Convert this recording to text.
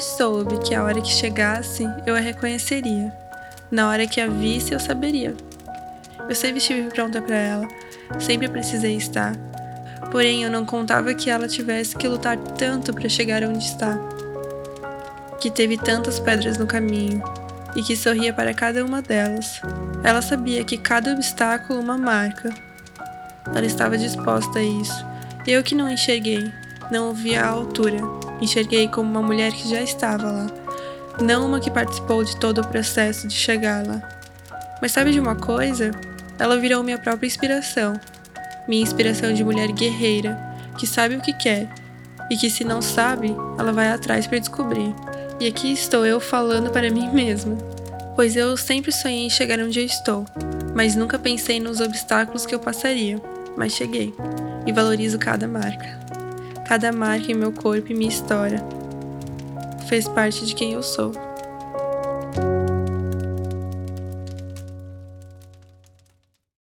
soube que a hora que chegasse eu a reconheceria. Na hora que a visse eu saberia. Eu sempre estive pronta para ela, sempre precisei estar. Porém, eu não contava que ela tivesse que lutar tanto para chegar onde está. Que teve tantas pedras no caminho e que sorria para cada uma delas. Ela sabia que cada obstáculo uma marca. Ela estava disposta a isso. Eu que não enxerguei, não o via à altura. Enxerguei como uma mulher que já estava lá, não uma que participou de todo o processo de chegar lá. Mas sabe de uma coisa? Ela virou minha própria inspiração. Minha inspiração de mulher guerreira, que sabe o que quer e que, se não sabe, ela vai atrás para descobrir. E aqui estou eu falando para mim mesma. Pois eu sempre sonhei em chegar onde eu estou, mas nunca pensei nos obstáculos que eu passaria. Mas cheguei e valorizo cada marca. Cada marca em meu corpo e minha história fez parte de quem eu sou.